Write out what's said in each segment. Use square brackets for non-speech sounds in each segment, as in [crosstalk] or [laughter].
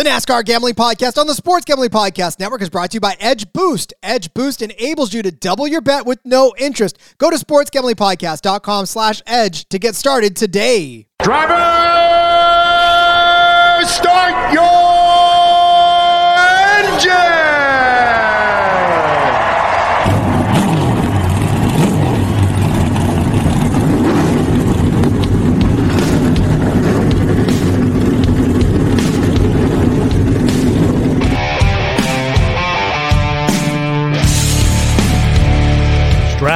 The NASCAR Gambling Podcast on the Sports Gambling Podcast Network is brought to you by Edge Boost. Edge Boost enables you to double your bet with no interest. Go to sportsgamblingpodcast.com slash edge to get started today. Driver, start your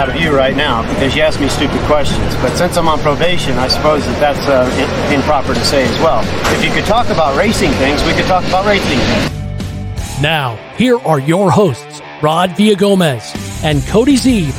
out of you right now because you asked me stupid questions. But since I'm on probation, I suppose that that's uh, i- improper to say as well. If you could talk about racing things, we could talk about racing things. Now, here are your hosts, Rod Villagomez and Cody Zeeb.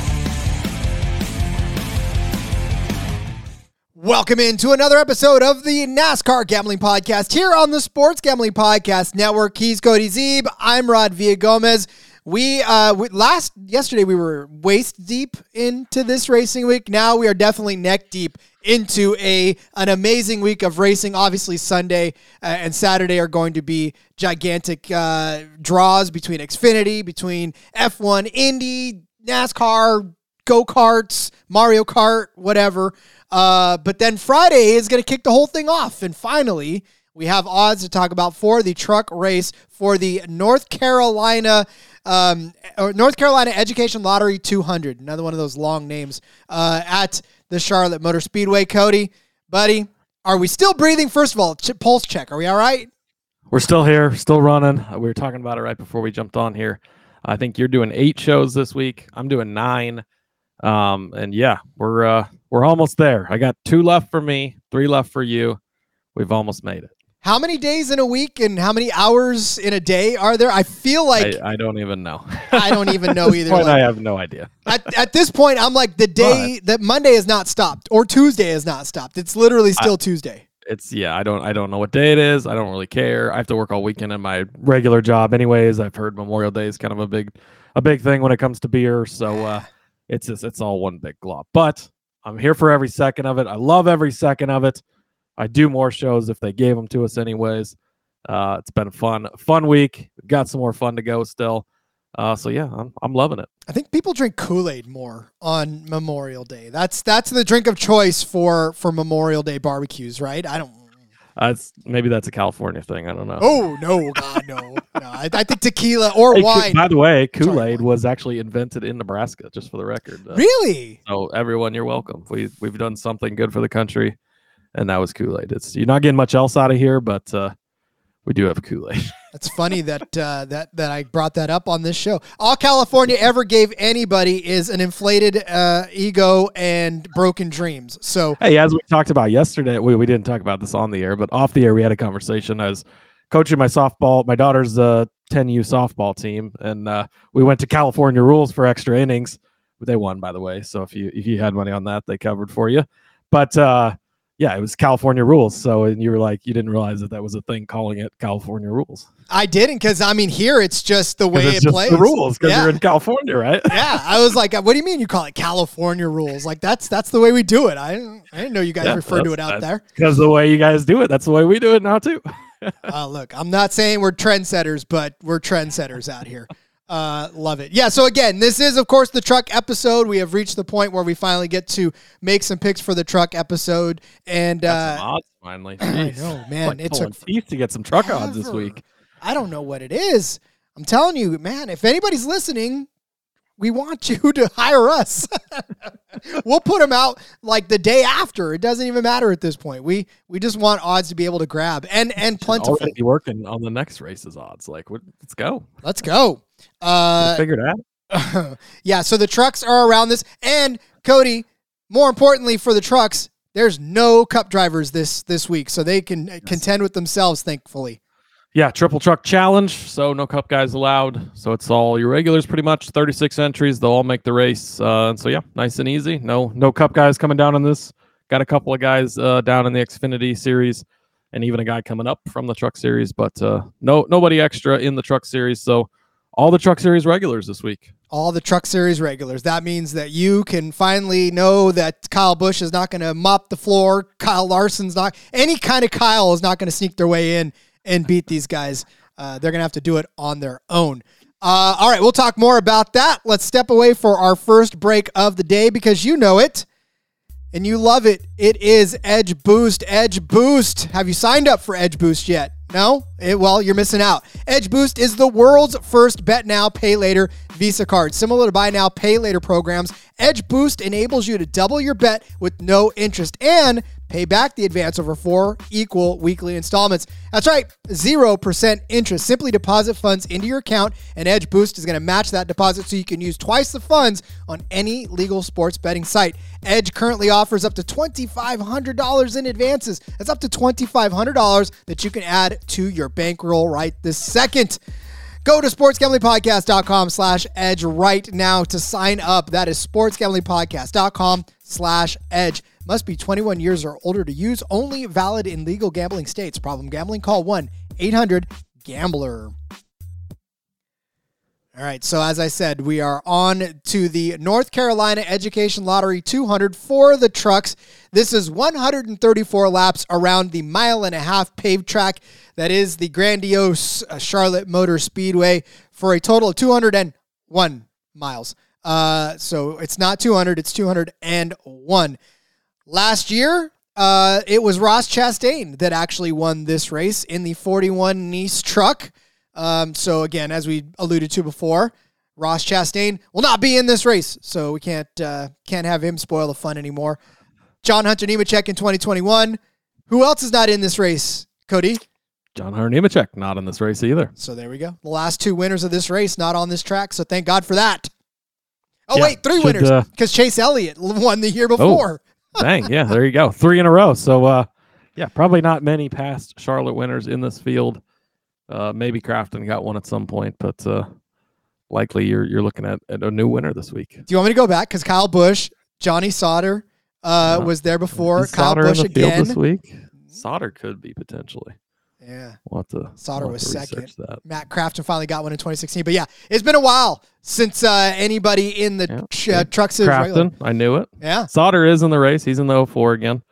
Welcome into another episode of the NASCAR Gambling Podcast here on the Sports Gambling Podcast Network. He's Cody Zeeb. I'm Rod Villagomez. We uh we, last yesterday we were waist deep into this racing week. Now we are definitely neck deep into a an amazing week of racing. Obviously Sunday uh, and Saturday are going to be gigantic uh, draws between Xfinity, between F1, Indy, NASCAR, go karts, Mario Kart, whatever. Uh, but then Friday is going to kick the whole thing off. And finally, we have odds to talk about for the truck race for the North Carolina. Um, or North Carolina Education Lottery 200, another one of those long names, uh, at the Charlotte Motor Speedway. Cody, buddy, are we still breathing? First of all, pulse check. Are we all right? We're still here, still running. Uh, We were talking about it right before we jumped on here. I think you're doing eight shows this week. I'm doing nine. Um, and yeah, we're uh we're almost there. I got two left for me, three left for you. We've almost made it. How many days in a week and how many hours in a day are there? I feel like I, I don't even know. [laughs] I, don't even know either. point, Like, I have no idea. at, at this point, I'm like the day that Monday has not stopped or Tuesday has not stopped. It's literally still Tuesday. It's yeah, I don't I don't know what day it is. I don't really care. I have to work all weekend in my regular job anyways. I've heard Memorial Day is kind of a big a big thing when it comes to beer. So uh [sighs] it's just it's all one big glob. But I'm here for every second of it. I love every second of it. I do more shows if they gave them to us anyways. Uh it's been a fun fun week. We've got some more fun to go still. Uh so yeah, I'm I'm loving it. I think people drink Kool Aid more on Memorial Day. That's that's the drink of choice for for Memorial Day barbecues, right? I don't. Uh, maybe that's a California thing. I don't know. Oh no, God no, [laughs] no! I, I think tequila or Hey, wine. by the way, Kool Aid was actually invented in Nebraska, just for the record. Uh, really? So everyone, you're welcome. We we've done something good for the country, and that was Kool Aid. It's you're not getting much else out of here, but uh, we do have Kool Aid. [laughs] That's funny that uh, that that I brought that up on this show. All California ever gave anybody is an inflated uh, ego and broken dreams. So hey, as we talked about yesterday, we we didn't talk about this on the air, but off the air, we had a conversation. I was coaching my softball, my daughter's uh 10U softball team, and uh, we went to California Rules for extra innings. They won, by the way. So if you if you had money on that, they covered for you. But uh, yeah, it was California Rules. So and you were like, you didn't realize that that was a thing, calling it California Rules. I didn't because I mean here it's just the way it's it just plays. the rules because Yeah. you're in California, right? [laughs] yeah, I was like, what do you mean you call it California rules? Like that's that's the way we do it. I didn't, I didn't know you guys Yeah, refer to it out there. Because the way you guys do it, that's the way we do it now too. [laughs] Uh, look, I'm not saying we're trendsetters, but we're trendsetters out here. Uh, love it. Yeah. So again, this is of course the truck episode. We have reached the point where we finally get to make some picks for the truck episode, and uh, odds finally. [clears throat] I know, man, Like it pulling took teeth to get some truck odds this week. I don't know what it is. I'm telling you, man. If anybody's listening, we want [laughs] you to hire us. [laughs] we'll put them out like the day after. It doesn't even matter at this point. We we just want odds to be able to grab and and plentiful. Already be working on the next race's odds. Like, what, let's go. Let's go. Uh, Figure it out. [laughs] yeah, so the trucks are around this. And Cody, more importantly for the trucks, there's no cup drivers this this week, so they can uh contend with themselves, thankfully. Yeah, triple truck challenge. So no cup guys allowed. So it's all your regulars pretty much. 36 entries. They'll all make the race. Uh, and so yeah, nice and easy. No no cup guys coming down on this got a couple of guys uh, down in the Xfinity series, and even a guy coming up from the Truck Series. But uh, no, nobody extra in the Truck Series. So all the Truck Series regulars this week. All the Truck Series regulars. That means that you can finally know that Kyle Busch is not going to mop the floor. Kyle Larson's not. Any kind of Kyle is not going to sneak their way in and beat these guys. Uh, they're going to have to do it on their own. Uh, all right, we'll talk more about that. Let's step away for our first break of the day because you know it and you love it. It is Edge Boost. Edge Boost. Have you signed up for Edge Boost yet? No? It, well, you're missing out. Edge Boost is the world's first bet now, pay later Visa card. Similar to buy now, pay later programs, Edge Boost enables you to double your bet with no interest and pay back the advance over four equal weekly installments. That's right, 0% interest. Simply deposit funds into your account, and Edge Boost is going to match that deposit so you can use twice the funds on any legal sports betting site. Edge currently offers up to $2,500 in advances. That's up to $2,500 that you can add to your bankroll right this second. Go to sportsgamblingpodcast.com slash edge right now to sign up. That is sportsgamblingpodcast.com slash edge. Must be 21 years or older to use. Only valid in legal gambling states. Problem gambling? Call 1 800 GAMBLER. All right, so as I said, we are on to the North Carolina Education Lottery 200 for the trucks. This is 134 laps around the mile and a half paved track that is the grandiose uh, Charlotte Motor Speedway for a total of 201 miles. Uh, so it's not 200, it's 201. Last year, uh, it was Ross Chastain that actually won this race in the 41 Niece truck. Um, so again, as we alluded to before, Ross Chastain will not be in this race, so we can't uh, can't have him spoil the fun anymore. John Hunter Nemechek in 2021. Who else is not in this race, Cody? John Hunter Nemechek not in this race either. So there we go. The last two winners of this race not on this track, so thank God for that. Oh Yeah, wait, three should, winners uh, because Chase Elliott won the year before. [laughs] Dang, yeah, there you go. Three in a row. So uh yeah, probably not many past Charlotte winners in this field. Uh maybe Crafton got one at some point, but uh likely you're you're looking at, at a new winner this week. Do you want me to go back? Because Kyle Busch, Johnny Sauter uh, Yeah. was there before. Is Kyle Sauter Busch in the field again. this week. Sauter could be potentially. Yeah. We'll to, Sauter we'll was to second. That. Matt Crafton finally got one in 2016. But yeah, it's been a while since uh, anybody in the Yeah. tr- uh, truck series. regular- Crafton, I knew it. Yeah. Sauter is in the race. He's in the 04 again.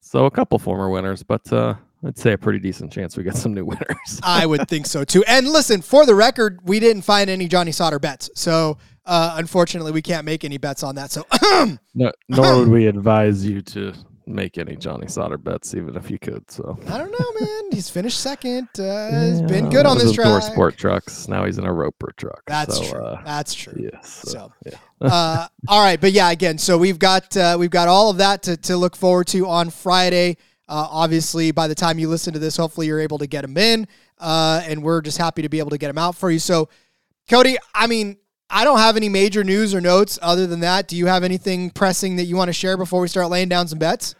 So a couple former winners, but uh, I'd say a pretty decent chance we get some new [laughs] winners. I would think so too. And listen, for the record, we didn't find any Johnny Sauter bets. So uh, unfortunately, we can't make any bets on that. So [clears throat] no, nor would we advise you to make any Johnny Sauter bets, even if you could. So I don't know, man. [laughs] He's finished second. Uh, he's been good on this was in Thor track. Sport trucks. Now he's in a Roper truck. That's so, true. Uh, That's true. yes. So, yeah. uh, all right, but yeah, again, so we've got uh, we've got all of that to, to look forward to on Friday. Uh, obviously, by the time you listen to this, hopefully you're able to get them in, uh, and we're just happy to be able to get them out for you. So, Cody, I mean, I don't have any major news or notes other than that. Do you have anything pressing that you want to share before we start laying down some bets?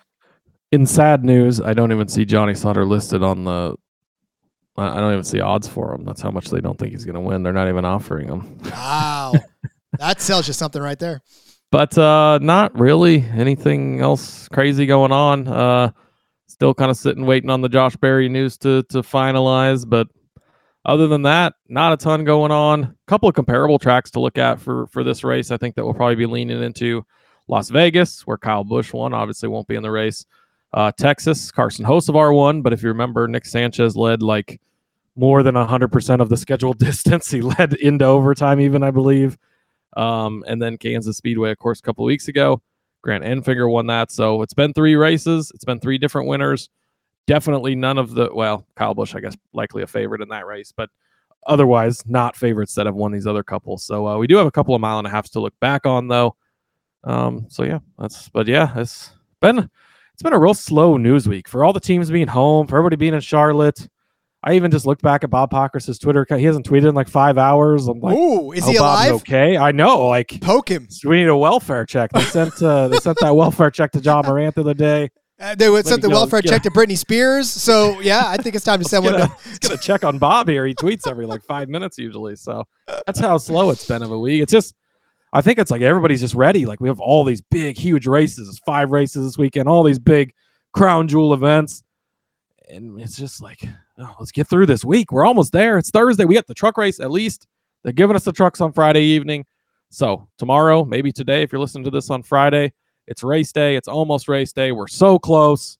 In sad news, I don't even see Johnny Sauter listed on the. I I don't even see odds for him. That's how much they don't think he's going to win. They're not even offering him. Wow, [laughs] that tells you something right there. but uh not really anything else crazy going on uh still kind of sitting waiting on the josh berry news to to finalize but other than that not a ton going on. A couple of comparable tracks to look at for for this race i think that we'll probably be leaning into las vegas where kyle busch won obviously won't be in the race. Uh texas carson hocevar won but if you remember nick sanchez led like more than 100% of the scheduled [laughs] distance. He led into overtime even i believe. Um, and then Kansas Speedway, of course, a couple weeks ago. Grant Enfinger won that. So it's been three races. It's been three different winners. Definitely none of the, well, Kyle Busch, I guess, likely a favorite in that race, but otherwise not favorites that have won these other couples. So uh, we do have a couple of mile and a half to look back on, though. Um, so yeah, that's, but yeah, it's been, it's been a real slow news week for all the teams being home, for everybody being in Charlotte. I even just looked back at Bob Pockrass's Twitter account. He hasn't tweeted in like five hours. I'm like, Ooh, is oh, he Bob's alive? okay. I know. Like, Poke him. we need a welfare check. They sent uh, they sent that [laughs] welfare check to Ja Morant the other day. Uh, they would send the welfare check to Britney Spears. So yeah, I think it's time to [laughs] send one. To, just gonna check on Bob here. He tweets every like five minutes usually. So that's how slow it's been of a week. It's just I think it's like everybody's just ready. Like we have all these big, huge races, five races this weekend, all these big crown jewel events. And it's just like, oh, let's get through this week. We're almost there. It's Thursday. We got the truck race at least. They're giving us the trucks on Friday evening. So tomorrow, maybe today, if you're listening to this on Friday, it's race day. It's almost race day. We're so close.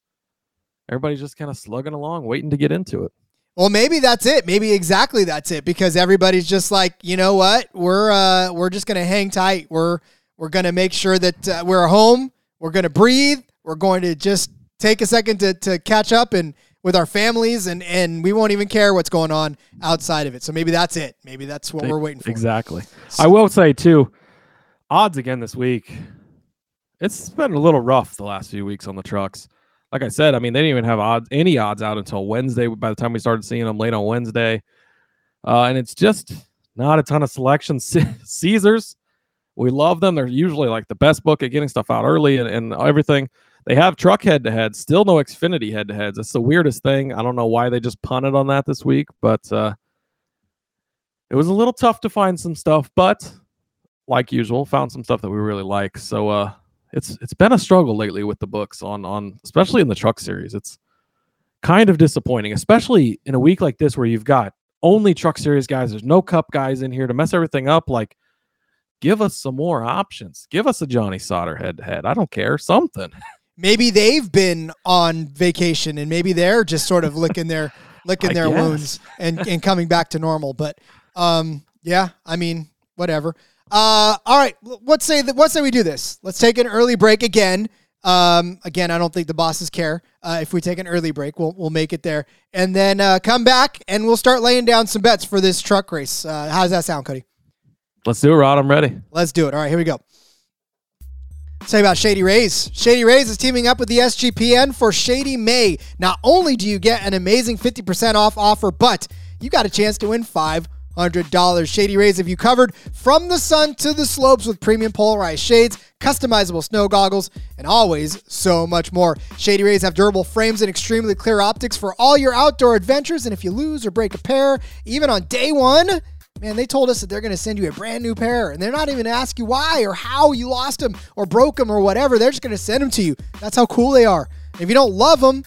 Everybody's just kind of slugging along, waiting to get into it. Well, maybe that's it. Maybe exactly that's it because everybody's just like, you know what? We're uh we're just to hang tight. We're we're to make sure that uh, we're home. We're to breathe. We're going to just take a second to to catch up and with our families and and we won't even care what's going on outside of it. So maybe that's it. Maybe that's what we're waiting for. Exactly. I will say too, odds again this week. It's been a little rough the last few weeks on the trucks. Like I said, I mean they didn't even have odds any odds out until Wednesday. By the time we started seeing them late on Wednesday, uh, and it's just not a ton of selection. [laughs] Caesars, we love them. They're usually like the best book at getting stuff out early and, and everything. They have truck head to head, still no Xfinity head to heads. That's the weirdest thing. I don't know why they just punted on that this week, but uh, it was a little tough to find some stuff. But like usual, found some stuff that we really like. So uh, it's it's been a struggle lately with the books on on especially in the truck series. It's kind of disappointing, especially in a week like this where you've got only truck series guys. There's no cup guys in here to mess everything up. Like, give us some more options. Give us a Johnny Sauter head to head. I don't care. Something. [laughs] maybe they've been on vacation and maybe they're just sort of licking their [laughs] licking their guess. wounds and and coming back to normal. But um, yeah, I mean, whatever. Uh, all right, let's say that. Let's say we do this. Let's take an early break again. Um, again, I don't think the bosses care. Uh, if we take an early break, we'll we'll make it there, and then uh, come back and we'll start laying down some bets for this truck race. Uh, how does that sound, Cody? Let's do it, Rod. I'm ready. Let's do it. All right, here we go. Say about Shady Rays. Shady Rays is teaming up with the SGPN for Shady May. Not only do you get an amazing 50% off offer, but you got a chance to win $500. Shady Rays have you covered from the sun to the slopes with premium polarized shades, customizable snow goggles, and always so much more. Shady Rays have durable frames and extremely clear optics for all your outdoor adventures. And if you lose or break a pair, even on day one, Man, they told us that they're going to send you a brand new pair, and they're not even ask you why or how you lost them or broke them or whatever. They're just going to send them to you. That's how cool they are. If you don't love them,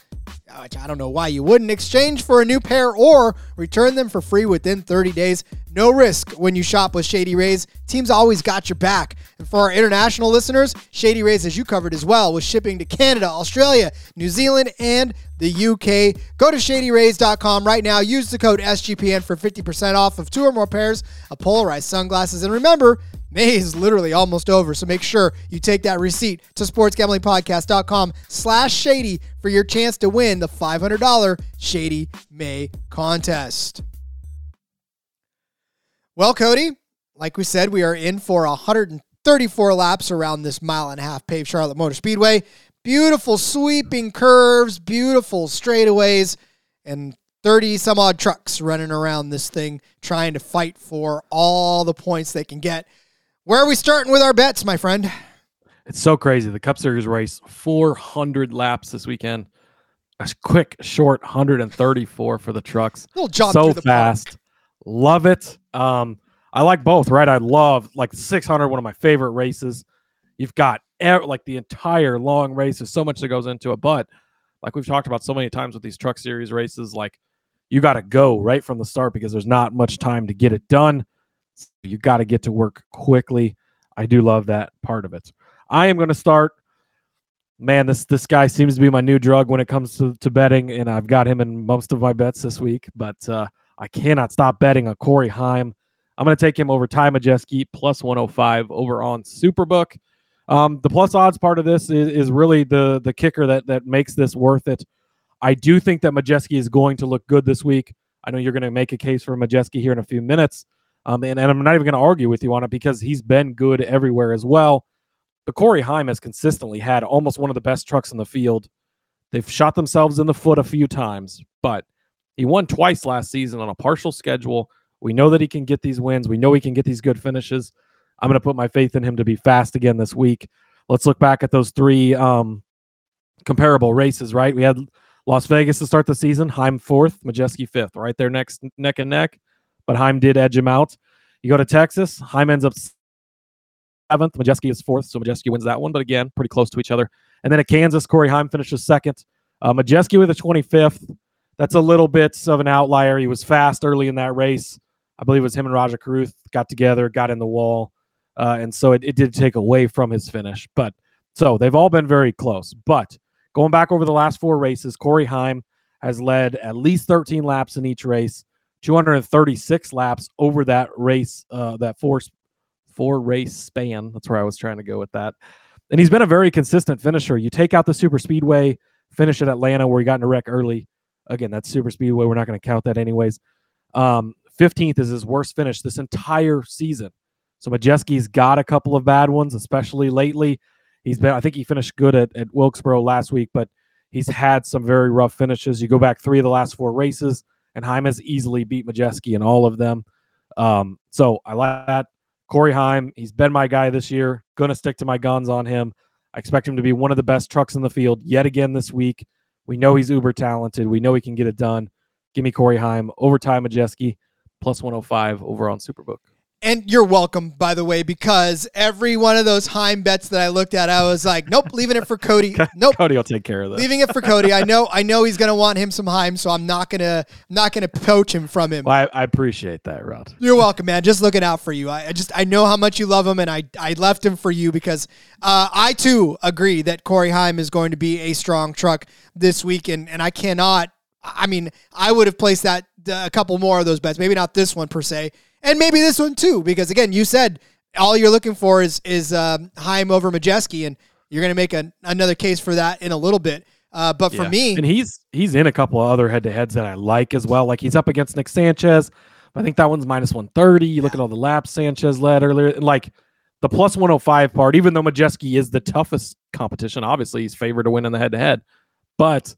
which I don't know why you wouldn't exchange for a new pair or return them for free within 30 days. No risk when you shop with Shady Rays. Team's always got your back. And for our international listeners, Shady Rays has you covered as well with shipping to Canada, Australia, New Zealand, and the UK. Go to shadyrays.com right now. Use the code SGPN for 50% off of two or more pairs of polarized sunglasses. And remember, May is literally almost over, so make sure you take that receipt to sportsgamblingpodcast.com slash shady for your chance to win the $500 Shady May contest. Well, Cody, like we said, we are in for 134 laps around this mile and a half paved Charlotte Motor Speedway. Beautiful sweeping curves, beautiful straightaways, and 30 some odd trucks running around this thing trying to fight for all the points they can get. Where are we starting with our bets, my friend? It's so crazy. The Cup Series race, 400 laps this weekend. A quick, short 134 for the trucks. Little jog so fast. Park. Love it. Um, I like both, right? I love like 600, one of my favorite races. You've got like the entire long race. There's so much that goes into it, but like we've talked about so many times with these Truck Series races, like you got to go right from the start because there's not much time to get it done. You got to get to work quickly. I do love that part of it. I am going to start. Man, this this guy seems to be my new drug when it comes to, to betting, and I've got him in most of my bets this week. But uh, I cannot stop betting on Corey Heim. I'm going to take him over Ty Majeski plus 105 over on Superbook. Um, the plus odds part of this is, is really the the kicker that that makes this worth it. I do think that Majeski is going to look good this week. I know you're going to make a case for Majeski here in a few minutes. Um, and, and I'm not even going to argue with you on it because he's been good everywhere as well. But Corey Heim has consistently had almost one of the best trucks in the field. They've shot themselves in the foot a few times, but he won twice last season on a partial schedule. We know that he can get these wins. We know he can get these good finishes. I'm going to put my faith in him to be fast again this week. Let's look back at those three um, comparable races, right? We had Las Vegas to start the season, Heim fourth, Majeski fifth, right there next neck and neck but Heim did edge him out. You go to Texas, Heim ends up seventh. Majeski is fourth, so Majeski wins that one. But again, pretty close to each other. And then at Kansas, Corey Heim finishes second. Uh, Majeski with a 25th. That's a little bit of an outlier. He was fast early in that race. I believe it was him and Rajah Caruth got together, got in the wall. Uh, and so it, it did take away from his finish. But so they've all been very close. But going back over the last four races, Corey Heim has led at least 13 laps in each race, 236 laps over that race, uh, that four four race span. That's where I was trying to go with that. And he's been a very consistent finisher. You take out the super speedway finish at Atlanta where he got in a wreck early. Again, that's super speedway. We're not going to count that anyways. Um, 15th is his worst finish this entire season. So Majeski's got a couple of bad ones, especially lately. He's been, I think he finished good at, at Wilkesboro last week, but he's had some very rough finishes. You go back three of the last four races, and Heim has easily beat Majeski in all of them. Um, so I like that. Corey Heim, he's been my guy this year. Gonna stick to my guns on him. I expect him to be one of the best trucks in the field yet again this week. We know he's uber talented. We know he can get it done. Give me Corey Heim, over overtime Majeski, plus 105 over on Superbook. And you're welcome, by the way, because every one of those Heim bets that I looked at, I was like, nope, leaving it for Cody. [laughs] Nope, Cody will take care of that. leaving it for Cody. I know, I know he's gonna want him some Heim, so I'm not gonna, not gonna poach him from him. Well, I, I appreciate that, Rod. You're welcome, man. Just looking out for you. I, I just I know how much you love him, and I I left him for you because uh, I too agree that Corey Heim is going to be a strong truck this week, and and I cannot. I mean, I would have placed that uh, a couple more of those bets. Maybe not this one per se, and maybe this one too, because again, you said all you're looking for is is um, Heim over Majeski, and you're going to make a, another case for that in a little bit. Uh, but for Yeah. me, and he's he's in a couple of other head to heads that I like as well. Like he's up against Nick Sanchez. I think that one's minus 130. You look at all the laps Sanchez led earlier, like the plus 105 part, even though Majeski is the toughest competition, obviously he's favored to win in the head to head. But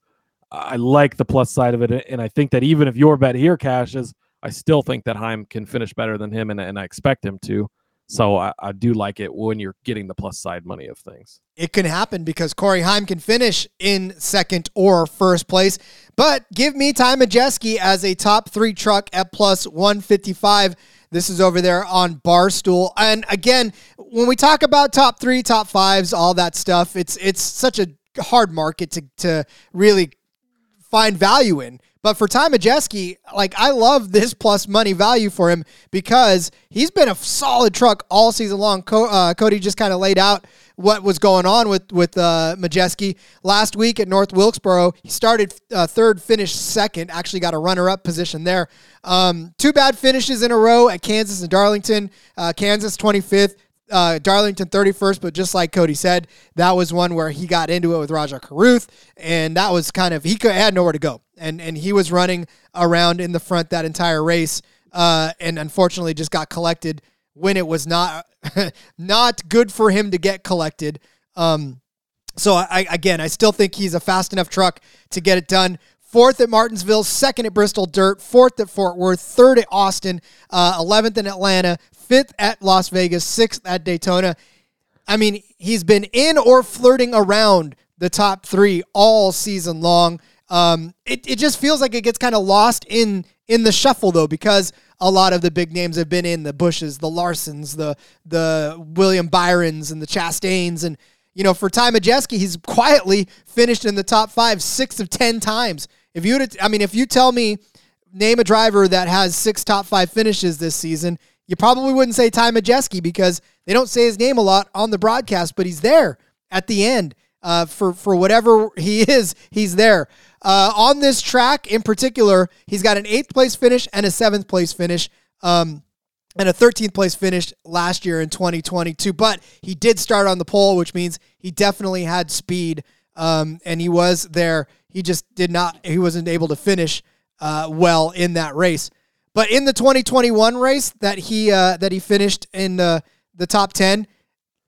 I like the plus side of it. And I think that even if your bet here cashes, I still think that Heim can finish better than him, and, and I expect him to. So I, I do like it when you're getting the plus side money of things. it can happen because Corey Heim can finish in second or first place. But give me Ty Majeski as a top three truck at plus 155. This is over there on Barstool. And again, when we talk about top three, top fives, all that stuff, it's it's such a hard market to, to really find value in. But for Ty Majeski, like I love this plus money value for him because he's been a solid truck all season long. Co- uh, Cody just kind of laid out what was going on with with uh, Majeski last week at North Wilkesboro. He started uh, third, finished second. Actually, got a runner up position there. Um, two bad finishes in a row at Kansas and Darlington. Uh, Kansas twenty fifth uh, Darlington 31st, but just like Cody said, that was one where he got into it with Rajah Caruth, and that was kind of he could, had nowhere to go, and and he was running around in the front that entire race, uh, and unfortunately just got collected when it was not [laughs] not good for him to get collected. Um, so I again, I still think he's a fast enough truck to get it done. Fourth at Martinsville, second at Bristol Dirt, fourth at Fort Worth, third at Austin, uh, 11th in Atlanta, fifth at Las Vegas, sixth at Daytona. I mean, he's been in or flirting around the top three all season long. Um, it, it just feels like it gets kind of lost in in the shuffle though, because a lot of the big names have been in the Bushes, the Larsons, the the William Byrons, and the Chastains, and you know, for Ty Majeski, he's quietly finished in the top five six of ten times. If you, I mean, if you tell me name a driver that has six top five finishes this season, you probably wouldn't say Ty Majeski because they don't say his name a lot on the broadcast, but he's there at the end. Uh, for for whatever he [laughs] is, he's there. Uh, on this track in particular, he's got an eighth place finish and a seventh place finish. Um, and a 13th place finish last year in 2022. But he did start on the pole, which means he definitely had speed, um, and he was there. He just did not. He wasn't able to finish uh, well in that race. But in the 2021 race that he uh, that he finished in the the top 10,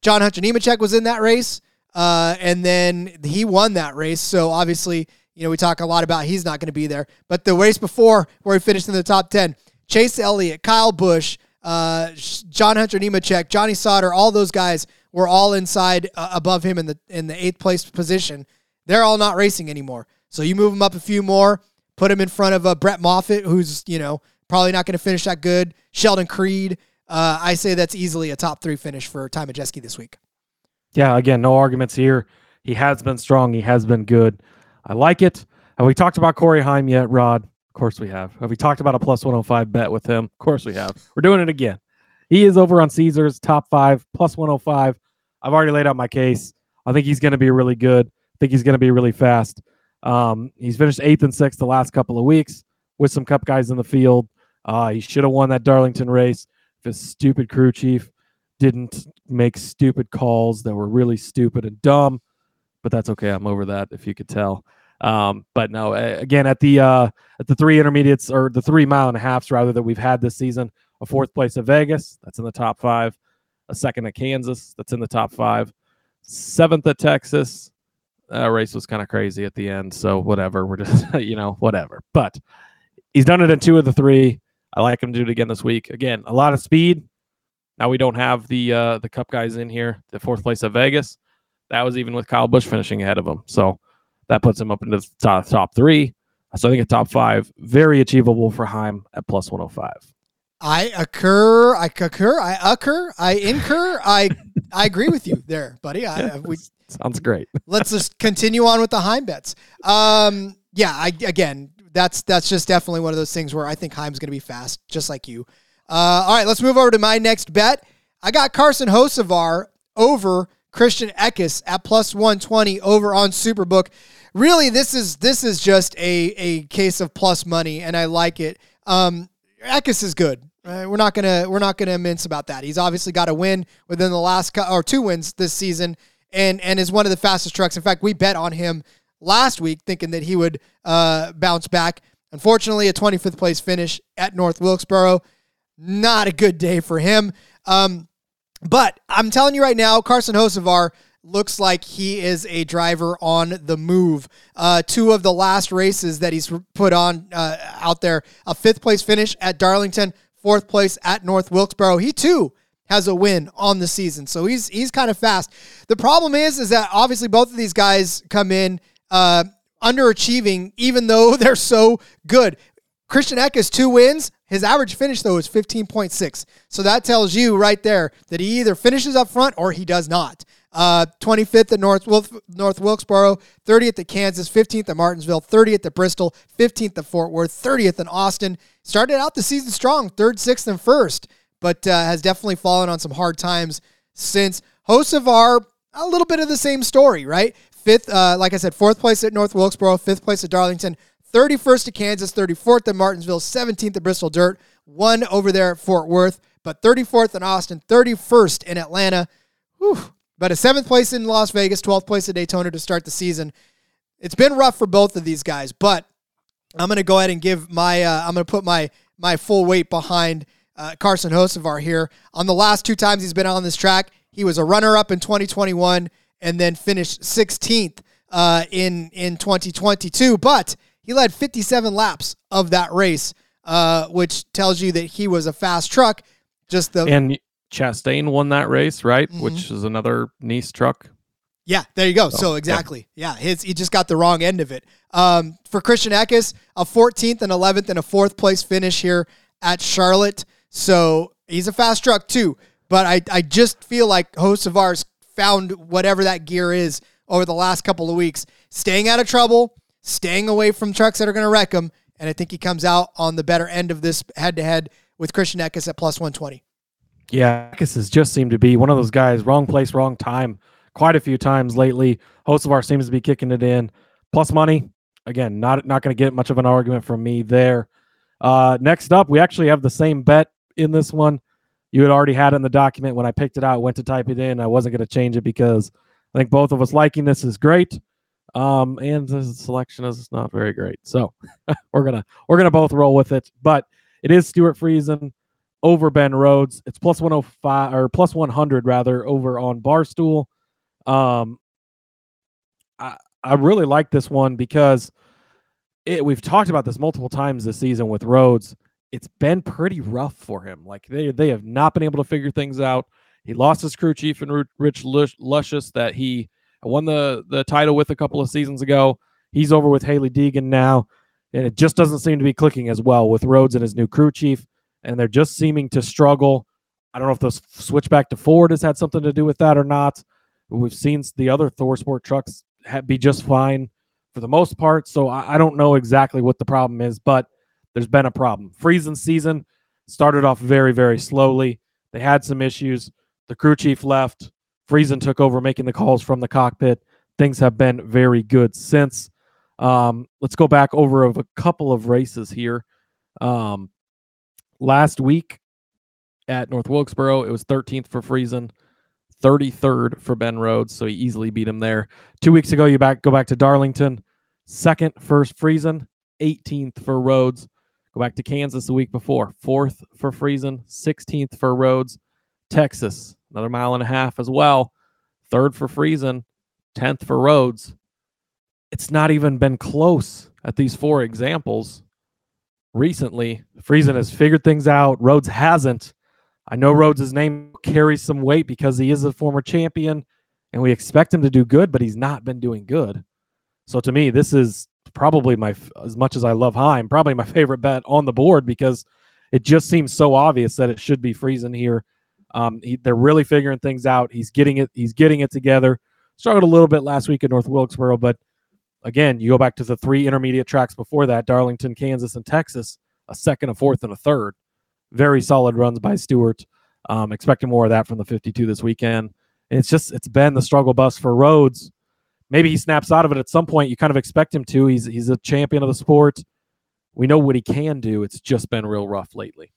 John Hunter Nemechek was in that race, uh, and then he won that race. So obviously, you know, we talk a lot about he's not going to be there. But the race before, where he finished in the top 10, Chase Elliott, Kyle Busch, uh, John Hunter Nemechek, Johnny Sauter, all those guys were all inside uh, above him in the in the eighth place position. They're all not racing anymore. So you move them up a few more, put them in front of uh, Brett Moffitt, who's you know probably not going to finish that good. Sheldon Creed, Uh, I say that's easily a top three finish for Ty Majeski this week. Yeah, again, no arguments here. He has been strong. He has been good. I like it. Have we talked about Corey Heim yet, Rod? Of course we have. Have we talked about a plus 105 bet with him? Of course we have. We're doing it again. He is over on Caesars, top five, plus 105. I've already laid out my case. I think he's going to be really good. I think he's going to be really fast. Um, he's finished eighth and sixth the last couple of weeks with some cup guys in the field. Uh, he should have won that Darlington race if his stupid crew chief didn't make stupid calls that were really stupid and dumb. But that's okay. I'm over that. If you could tell. Um, but no, again at the uh, at the three intermediates or the three mile and a halfs rather that we've had this season, a fourth place at Vegas, that's in the top five, a second at Kansas, that's in the top five, seventh at Texas. Uh, race was kind of crazy at the end, so whatever. We're just [laughs] you know whatever. But he's done it in two of the three. I like him to do it again this week. Again, a lot of speed. Now we don't have the uh, the Cup guys in here. The fourth place at Vegas. That was even with Kyle Busch finishing ahead of him. So that puts him up into the top, top three. So I think a top five, very achievable for Heim at plus 105. I occur, I occur, I occur, I incur, I I agree with you there, buddy. I, we, Sounds great. [laughs] let's just continue on with the Heim bets. Um, yeah, I, again, that's that's just definitely one of those things where I think Heim's going to be fast, just like you. Uh, all right, let's move over to my next bet. I got Carson Hocevar over Christian Eckes at plus 120 over on Superbook. Really, this is this is just a, a case of plus money, and I like it. Um, Eckes is good. Uh, we're not gonna we're not gonna mince about that. He's obviously got a win within the last co- or two wins this season, and and is one of the fastest trucks. In fact, we bet on him last week, thinking that he would uh, bounce back. Unfortunately, a 25th place finish at North Wilkesboro. Not a good day for him. Um, but I'm telling you right now, Carson Hocevar looks like he is a driver on the move. Uh, two of the last races that he's put on uh, out there a fifth place finish at Darlington, fourth place at North Wilkesboro. He too has a win on the season, so he's he's kind of fast. The problem is, is that obviously both of these guys come in uh, underachieving, even though [laughs] they're so good. Christian Eckes two wins. His average finish though is 15.6. So that tells you right there that he either finishes up front or he does not. Uh, 25th at North, North Wilkesboro, 30th at Kansas, 15th at Martinsville, 30th at Bristol, 15th at Fort Worth, 30th in Austin. Started out the season strong, third, sixth, and first, but uh, has definitely fallen on some hard times since. Hocevar, a little bit of the same story, right? Fifth, uh, like I said, fourth place at North Wilkesboro, fifth place at Darlington, 31st at Kansas, 34th at Martinsville, 17th at Bristol Dirt, one over there at Fort Worth, but 34th in Austin, 31st in Atlanta. Whew, but a seventh place in Las Vegas, 12th place at Daytona to start the season. It's been rough for both of these guys, but I'm going to go ahead and give my, uh, I'm going to put my, my full weight behind uh, Carson Hocevar here. On the last two times he's been on this track, he was a runner up in 2021 and then finished 16th uh, in, in 2022. But he led 57 laps of that race, uh, which tells you that he was a fast truck. Just the and Chastain won that race, right? Mm-hmm. Which is another Niece truck. Yeah, there you go. So, so exactly, yeah. yeah, his he just got the wrong end of it. Um, for Christian Eckes, a 14th and 11th and a fourth place finish here at Charlotte. So he's a fast truck too. But I, I just feel like Hocevar's found whatever that gear is over the last couple of weeks, staying out of trouble, staying away from trucks that are going to wreck him. And I think he comes out on the better end of this head to head with Christian Eckes at plus 120. Yeah, Eckes has just seemed to be one of those guys, wrong place, wrong time, quite a few times lately. Hocevar seems to be kicking it in. Plus money, again, not not going to get much of an argument from me there. Uh, next up, we actually have the same bet in this one. You had already had in the document when I picked it out, went to type it in. I wasn't going to change it because I think both of us liking this is great. Um, and the selection is not very great. So [laughs] we're gonna we're gonna both roll with it. But it is Stewart Friesen over Ben Rhodes. It's plus 105 or plus 100 rather over on Barstool. Um, I, I really like this one because it, we've talked about this multiple times this season with Rhodes. It's been pretty rough for him. Like they they have not been able to figure things out. He lost his crew chief and Rich Lushes that he won the the title with a couple of seasons ago. He's over with Hailie Deegan now, and it just doesn't seem to be clicking as well with Rhodes and his new crew chief and they're just seeming to struggle. I don't know if the switch back to Ford has had something to do with that or not. We've seen the other ThorSport trucks be just fine for the most part. So I, I don't know exactly what the problem is, but there's been a problem. Friesen's season started off very, very slowly. They had some issues. The crew chief left. Friesen took over making the calls from the cockpit. Things have been very good since. Um, let's go back over of a couple of races here. Um, last week at North Wilkesboro, it was 13th for Friesen, 33rd for Ben Rhodes, so he easily beat him there. Two weeks ago, you back go back to Darlington, second first Friesen, 18th for Rhodes. Go back to Kansas the week before, fourth for Friesen, 16th for Rhodes. Texas, another mile and a half as well, third for Friesen, 10th for Rhodes. It's not even been close at these four examples recently. Friesen has figured things out. Rhodes hasn't. I know Rhodes' name carries some weight because he is a former champion and we expect him to do good, but he's not been doing good. So to me, this is probably my, as much as I love Heim, probably my [laughs] favorite bet on the board because it just seems so obvious that it should be Friesen here. Um, he, they're really figuring things out. He's getting it. He's getting it together. Struggled a little bit last week at North Wilkesboro, but again, you go back to the three intermediate tracks before that: Darlington, Kansas, and Texas. A second, a fourth, and a third. Very solid runs by Stewart. Um, expecting more of that from the 52 this weekend. And it's just it's been the struggle bus for Rhodes. Maybe he snaps out of it at some point. You kind of expect him to. He's he's a champion of the sport. We know what he can do. It's just been real rough lately.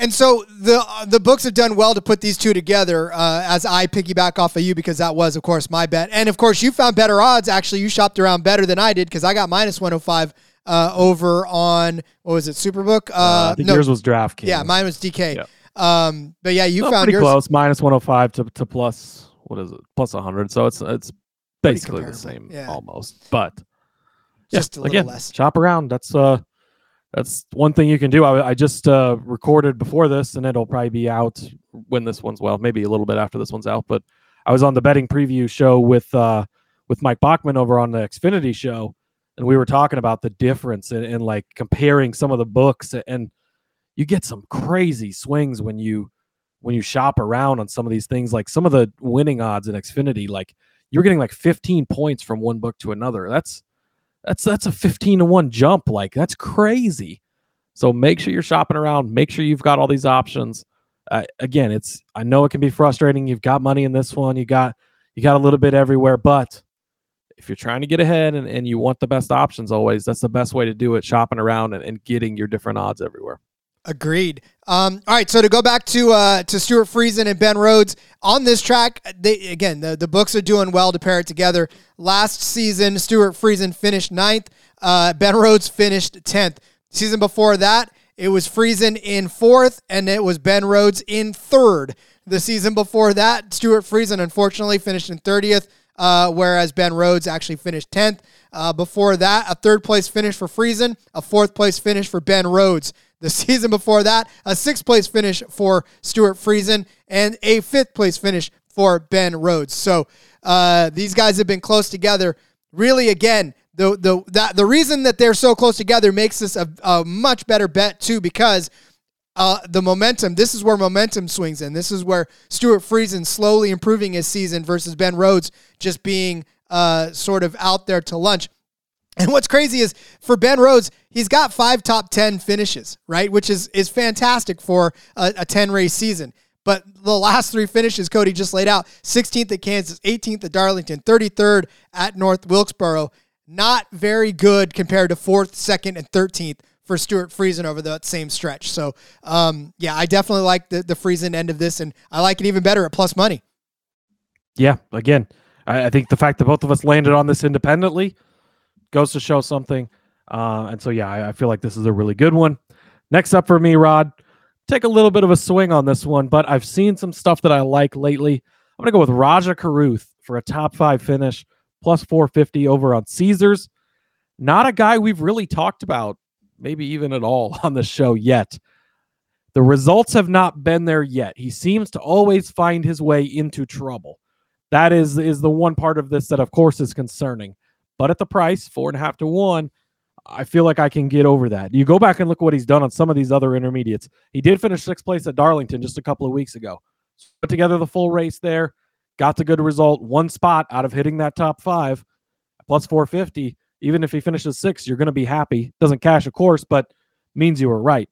And so the uh, the books have done well to put these two together. Uh, as I piggyback off of you because that was, of course, my bet, and of course you found better odds. Actually, you shopped around better than I did because I got minus one hundred oh five uh, over on what was it, Superbook? Uh, no, yours was DraftKings. Yeah, mine was DK. Yeah. Um, but yeah, you so found pretty yours close, minus one hundred oh five to to plus what is it, plus hundred. So it's it's basically the same yeah. almost, but just yeah, again, less. Shop around. That's uh that's one thing you can do. I, I just uh, recorded before this, and it'll probably be out when this one's well, maybe a little bit after this one's out. But I was on the betting preview show with uh, with Mike Bachman over on the Xfinity show, and we were talking about the difference and, and like comparing some of the books, and you get some crazy swings when you when you shop around on some of these things. Like some of the winning odds in Xfinity, like you're getting like 15 points from one book to another. That's that's that's a 15 to 1 jump. Like that's crazy. So make sure you're shopping around, make sure you've got all these options. Uh, again, it's I know it can be frustrating. You've got money in this one, you got you got a little bit everywhere, but if you're trying to get ahead and, and you want the best options always, that's the best way to do it, shopping around and, and getting your different odds everywhere. Agreed. Um, all right, so to go back to uh, to Stewart Friesen and Ben Rhodes on this track, they again the, the books are doing well to pair it together. Last season, Stewart Friesen finished ninth. Uh, ben Rhodes finished tenth. Season before that, it was Friesen in fourth, and it was Ben Rhodes in third. The season before that, Stewart Friesen unfortunately finished in thirtieth. Uh, whereas Ben Rhodes actually finished 10th. Uh, before that, a third place finish for Friesen, a fourth place finish for Ben Rhodes. The season before that, a sixth place finish for Stewart Friesen and a fifth place finish for Ben Rhodes. So uh, these guys have been close together. Really, again, the the that the reason that they're so close together makes this a, a much better bet too because uh, the momentum. This is where momentum swings in. This is where Stewart Friesen slowly improving his season versus Ben Rhodes just being uh, sort of out there to lunch. And what's crazy is for Ben Rhodes, he's got five top 10 finishes, right? Which is, is fantastic for a, a 10 race season. But the last three finishes Cody just laid out 16th at Kansas, 18th at Darlington, 33rd at North Wilkesboro. Not very good compared to fourth, second, and 13th for Stewart Friesen over that same stretch. So, um, yeah, I definitely like the, the Friesen end of this, and I like it even better at plus money. Yeah, again, I, I think the fact that both of us landed on this independently goes to show something. Uh, and so, yeah, I, I, feel like this is a really good one. Next up for me, Rod, take a little bit of a swing on this one, but I've seen some stuff that I like lately. I'm going to go with Rajah Caruth for a top five finish, plus 450 over on Caesars. Not a guy we've really talked about, maybe even at all [laughs] on the show yet. The results have not been there yet. He seems to always find his way into trouble. That is is the one part of this that, of course, is concerning. But at the price, four and a half to one, I feel like I can get over that. You go back and look what he's done on some of these other intermediates. He did finish sixth place at Darlington just a couple of weeks ago. Put together the full race there, got the good result, one spot out of hitting that top five, plus 450. Even if he finishes sixth, you're going to be happy. Doesn't cash, of course, but means you were right.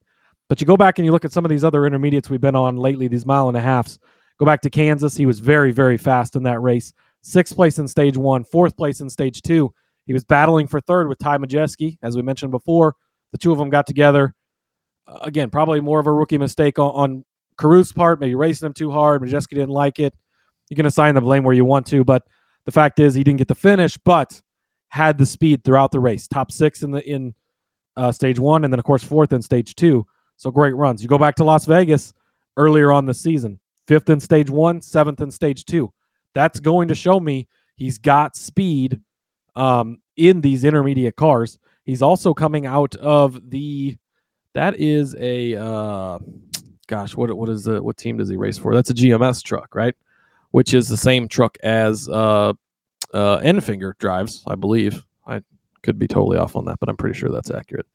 But you go back and you look at some of these other intermediates we've been on lately, these mile and a halfs. Go back to Kansas. He was very, very fast in that race. Sixth place in stage one, fourth place in stage two. He was battling for third with Ty Majeski, as we mentioned before. The two of them got together. Uh, again, probably more of a rookie mistake on, on part, maybe racing him too hard. Majeski didn't like it. You can assign the blame where you want to, but the fact is he didn't get the finish, but had the speed throughout the race. Top six in the in uh, stage one, and then of course fourth in stage two. So great runs. You go back to Las Vegas earlier on the season, fifth in stage one, seventh in stage two. That's going to show me he's got speed um, in these intermediate cars. He's also coming out of the. That is a. Uh, gosh, what what is the what team does he race for? That's a GMS truck, right? Which is the same truck as uh, uh, Enfinger drives, I believe. I could be totally off on that, but I'm pretty sure that's accurate.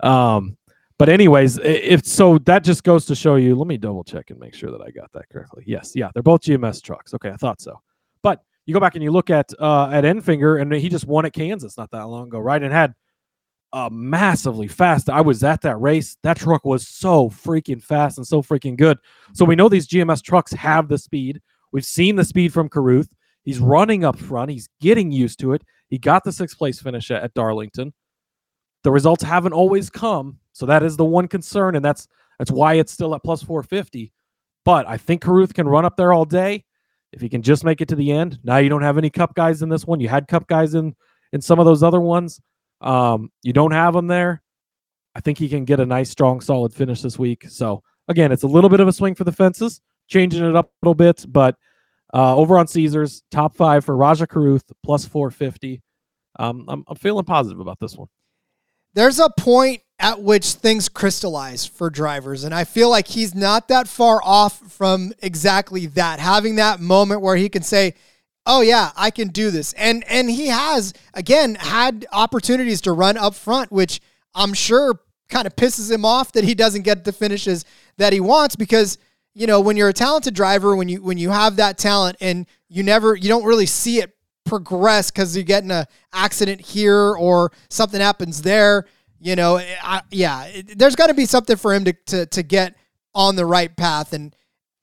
Um, but anyways, if so, that just goes to show you. Let me double check and make sure that I got that correctly. Yes, yeah, they're both GMS trucks. Okay, I thought so. But you go back and you look at uh, at Enfinger, and he just won at Kansas not that long ago, right? And had a massively fast. I was at that race. That truck was so freaking fast and so freaking good. So we know these GMS trucks have the speed. We've seen the speed from Caruth. He's running up front. He's getting used to it. He got the sixth place finish at, at Darlington. The results haven't always come, so that is the one concern, and that's that's why it's still at plus 450. But I think Caruth can run up there all day if he can just make it to the end. Now you don't have any cup guys in this one. You had cup guys in in some of those other ones. Um, you don't have them there. I think he can get a nice, strong, solid finish this week. So again, it's a little bit of a swing for the fences, changing it up a little bit, but uh, over on Caesars, top five for Rajah Caruth, plus 450. Um, I'm, I'm feeling positive about this one there's a point at which things crystallize for drivers. And I feel like he's not that far off from exactly that, having that moment where he can say, Oh yeah, I can do this. And and he has again had opportunities to run up front, which I'm sure kind of pisses him off that he doesn't get the finishes that he wants because you know when you're a talented driver when you when you have that talent and you never you don't really see it progress because you get in a accident here or something happens there. You know, I, yeah, there's got to be something for him to, to to get on the right path. And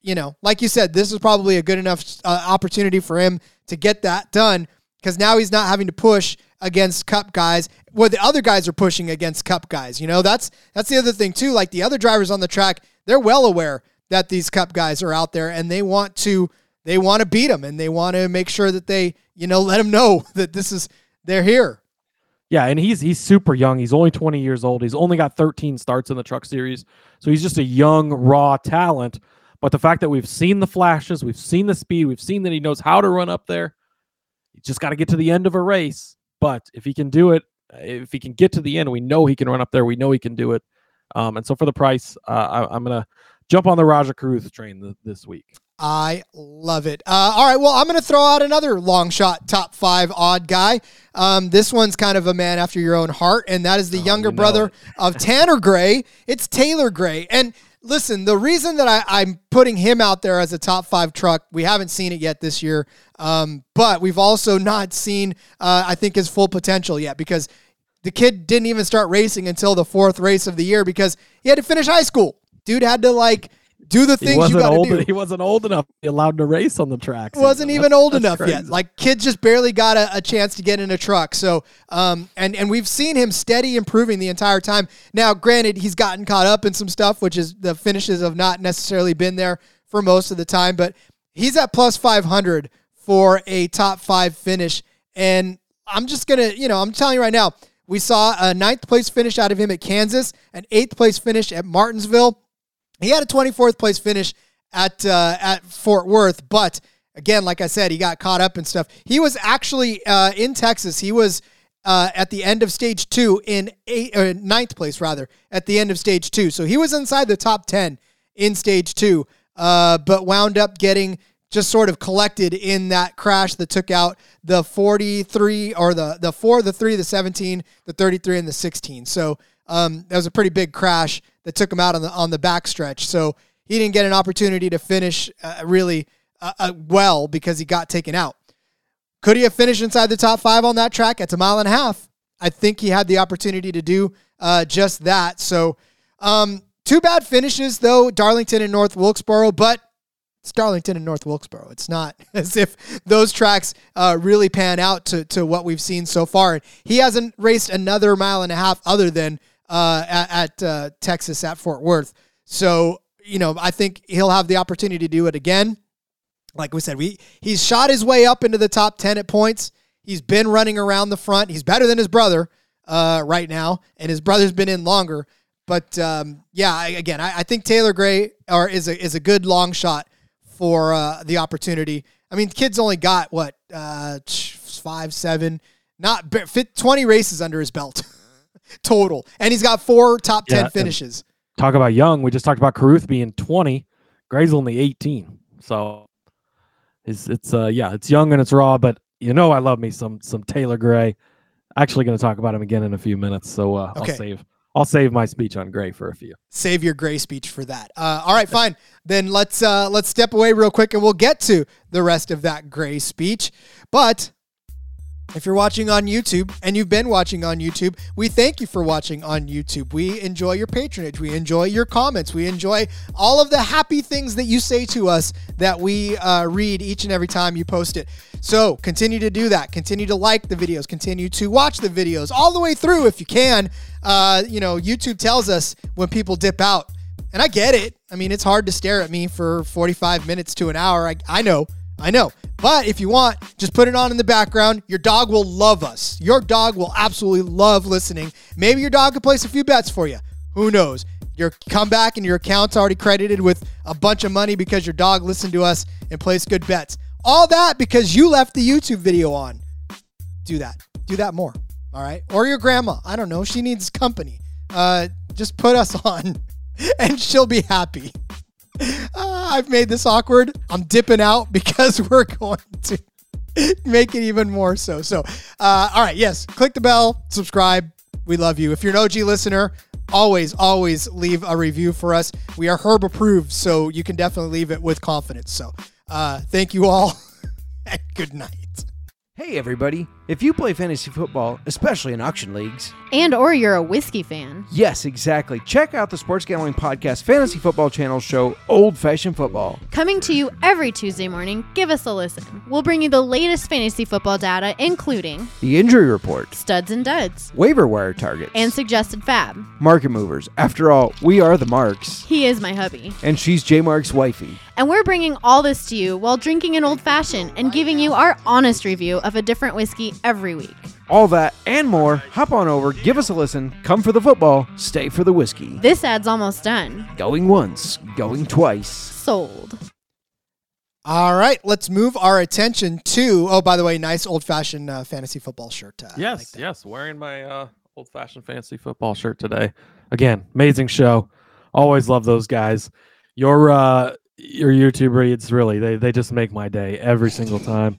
you know, like you said, this is probably a good enough uh, opportunity for him to get that done because now he's not having to push against cup guys where the other guys are pushing against cup guys. You know, that's that's the other thing too. Like the other drivers on the track, they're well aware that these cup guys are out there and they want to they want to beat them and they want to make sure that they, you know, let them know [laughs] that this is they're here. Yeah, and he's he's super young. He's only 20 years old. He's only got 13 starts in the truck series. So he's just a young raw talent. But the fact that we've seen the flashes, we've seen the speed, we've seen that he knows how to run up there. He just got to get to the end of a race. But if he can do it, if he can get to the end, we know he can run up there. We know he can do it. Um, and so for the price, uh, I, am gonna jump on the Rajah Caruth train th- this week. I love it. Uh, all right, well, I'm going to throw out another long shot top five odd guy. Um, this one's kind of a man after your own heart, and that is the oh, younger you know brother [laughs] of Tanner Gray. It's Taylor Gray. And listen, the reason that I, am putting him out there as a top five truck, we haven't seen it yet this year, um, but we've also not seen, uh, I think, his full potential yet because the kid didn't even start racing until the fourth race of the year because he had to finish high school. Dude had to like do the things you got to do. He wasn't old enough to be allowed to race on the tracks. Wasn't even old enough crazy. yet. Like kids just barely got a, a, chance to get in a truck. So, um, and and we've seen him steady improving the entire time. Now, granted, he's gotten caught up in some stuff, which is the finishes have not necessarily been there for most of the time, but he's at plus five hundred for a top five finish. And I'm just gonna, you know, I'm telling you right now, we saw a ninth place finish out of him at Kansas, an eighth place finish at Martinsville he had a 24th place finish at uh, at Fort Worth, but again, like I said, he got caught up and stuff. He was actually uh, in Texas. He was uh, at the end of stage two in eight, or ninth place rather at the end of stage two. So he was inside the top ten in stage two, uh, but wound up getting just sort of collected in that crash that took out the 43 or the the 4, the 3, the 17, the 33 and the 16. So um, that was a pretty big crash that took him out on the on the back stretch. So he didn't get an opportunity to finish uh, really uh, uh, well because he got taken out. Could he have finished inside the top five on that track? It's a mile and a half. I think he had the opportunity to do uh, just that. So, um, two bad finishes though, Darlington and North Wilkesboro, but it's Darlington and North Wilkesboro. It's not [laughs] as if those tracks uh, really pan out to, to what we've seen so far. He hasn't raced another mile and a half other than uh, at, at uh, Texas at Fort Worth. So, you know, I think he'll have the opportunity to do it again. Like we said, we he's shot his way up into the top 10 at points. He's been running around the front. He's better than his brother uh, right now, and his brother's been in longer. But um, yeah, I, again, I, I, think Taylor Gray or is a is a good long shot for uh, the opportunity. I mean, kid's only got what uh, five, seven, not fit twenty races under his belt [laughs] total, and he's got four top ten finishes. Talk about young. We just talked about Caruth being twenty. Gray's only eighteen, so it's it's uh yeah, it's young and it's raw, but you know I love me some some Taylor Gray. Actually, going to talk about him again in a few minutes, so uh, okay. I'll save I'll save my speech on Gray for a few. Save your Gray speech for that. Uh, all right, fine. then let's uh, let's step away real quick, and we'll get to the rest of that Gray speech. But if you're watching on YouTube and you've been watching on YouTube, we thank you for watching on YouTube. We enjoy your patronage. We enjoy your comments. We enjoy all of the happy things that you say to us that we uh, read each and every time you post it. So continue to do that. Continue to like the videos. Continue to watch the videos all the way through if you can. Uh, you know, YouTube tells us when people dip out. And I get it. I mean, it's hard to stare at me for 45 minutes to an hour. I, I know. I know. But if you want, just put it on in the background. Your dog will love us. Your dog will absolutely love listening. Maybe your dog could place a few bets for you. Who knows? Your comeback and your account's already credited with a bunch of money because your dog listened to us and placed good bets. All that because you left the YouTube video on. Do that. Do that more. All right. Or your grandma. I don't know. She needs company. Uh, just put us [laughs] on and she'll be happy. Uh, [laughs] I've made this awkward. I'm dipping out because [laughs] we're going to make it even more so. So, uh, all right, yes, click the bell, subscribe. We love you. If you're an OG listener, always, always leave a review for us. We are Herb approved, so you can definitely leave it with confidence. So, uh, thank you all, [laughs] good night. Hey, everybody. If you play fantasy football, especially in auction leagues, and or you're a whiskey fan. Yes, exactly. Check out the Sports Gambling Podcast Fantasy Football Channel show Old Fashioned Football. Coming to you every Tuesday morning, give us a listen. We'll bring you the latest fantasy football data including the injury report, studs and duds, waiver wire targets, and suggested FAAB. Market movers. After all, we are the marks. He is my hubby. And she's J Mark's wifey. And we're bringing all this to you while drinking an old fashioned and giving you our honest review of a different whiskey every week. All that and more, hop on over, give us a listen, come for the football, stay for the whiskey. This ad's almost done. Going once, going twice. Sold. All right, let's move our attention to. Oh, by the way, nice old fashioned uh, fantasy football shirt. Uh, yes, like yes, wearing my uh, old fashioned fantasy football shirt today. Again, amazing show. Always love those guys. Your uh, your YouTube reads really they they just make my day every single time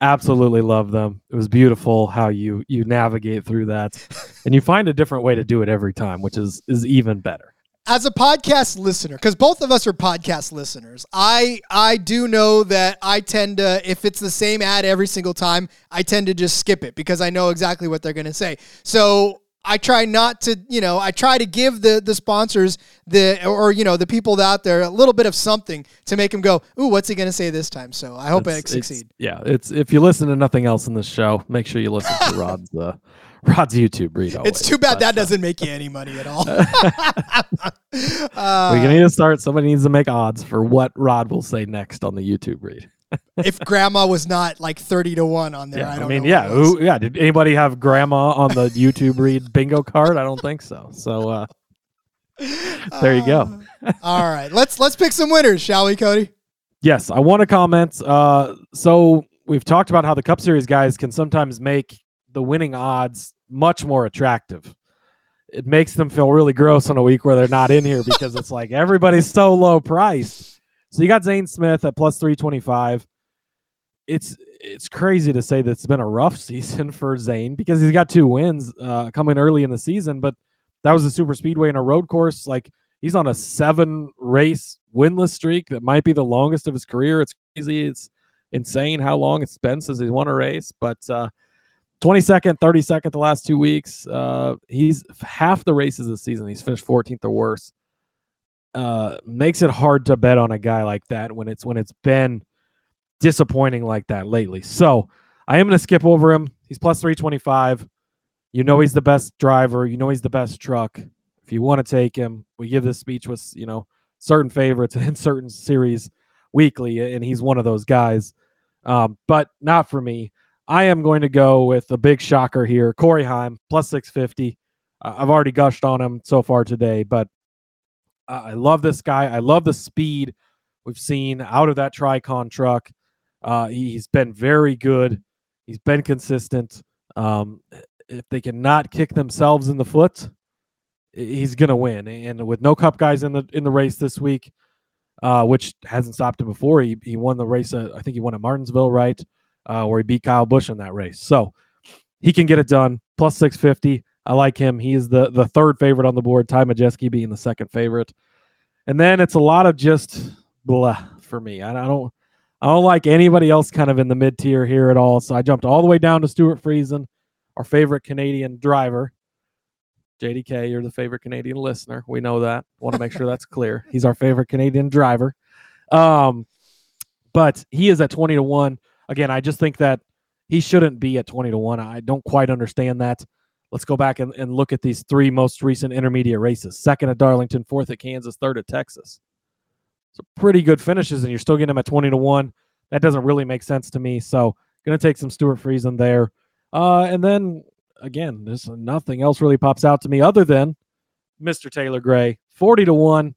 absolutely love them. It was beautiful how you you navigate through that, and you find a different way to do it every time, which is is even better. As a podcast listener, because both of us are podcast listeners, I I do know that I tend to if it's the same ad every single time, I tend to just skip it because I know exactly what they're going to say. So I try not to, you know, I try to give the the sponsors the or you know the people out there a little bit of something to make them go, "Ooh, what's he going to say this time?" So I hope it's, I succeed. It's, yeah, it's if you listen to nothing else in this show, make sure you listen to Rod's uh, [laughs] Rod's YouTube read. Always. It's too bad but, that uh, doesn't make you any money at all. uh, [laughs] we need to start. Somebody needs to make odds for what Rod will say next on the YouTube read if grandma was not like 30 to 1 on there, yeah, I don't know. I mean, yeah, who, yeah. Did anybody have grandma on the YouTube read bingo card? I don't think so. So, uh, there you go. Uh, all right. Let's, let's pick some winners, shall we, Cody? Yes. I want to comment. Uh, so we've talked about how the Cup Series guys can sometimes make the winning odds much more attractive. It makes them feel really gross on a week where they're not in here because it's like everybody's so low priced So you got Zane Smith at plus 325. It's it's crazy to say that it's been a rough [laughs] season for Zane because he's got two wins uh, coming early in the season, but that was a super speedway and a road course. Like he's on a seven race winless streak that might be the longest of his career. It's crazy. It's insane how long it's been since he's won a race, but uh, 22nd, 32nd the last two weeks. Uh, he's half the races this season. He's finished 14th or worse. Uh, makes it hard to bet on a guy like that when it's when it's been disappointing like that lately. So I am going to skip over him. He's plus 325. You know he's the best driver. You know he's the best truck. If you want to take him, we give this speech with you know certain favorites [laughs] in certain series weekly, and he's one of those guys. Um, but not for me. I am going to go with a big shocker here. Corey Heim plus 650. Uh, I've already gushed on him so far today, but I love this guy. I love the speed we've seen out of that Tricon truck. Uh, he's been very good. He's been consistent. Um, if they cannot kick themselves in the foot, he's gonna win. And with no Cup guys in the in the race this week, uh, which hasn't stopped him before, he he won the race. At, I think he won at Martinsville, right? uh, where he beat Kyle Busch in that race. So he can get it done. Plus 650. I like him. He is the the third favorite on the board. Ty Majeski being the second favorite. And then it's a lot of just blah for me. I, I don't I don't like anybody else kind of in the mid tier here at all. So I jumped all the way down to Stewart Friesen, our favorite Canadian driver. JDK, you're the favorite Canadian listener. We know that. Want to make sure that's clear. [laughs] He's our favorite Canadian driver. Um, but he is at 20 to 1 again, I just think that he shouldn't be at 20 to 1. I don't quite understand that. Let's go back and, and look at these three most recent intermediate races second at Darlington, fourth at Kansas, third at Texas. So pretty good finishes, and you're still getting him at 20 to 1. That doesn't really make sense to me. So going to take some Stewart Friesen there. Uh, and then again, there's nothing else really pops out to me other than Mr. Taylor Gray, 40 to 1.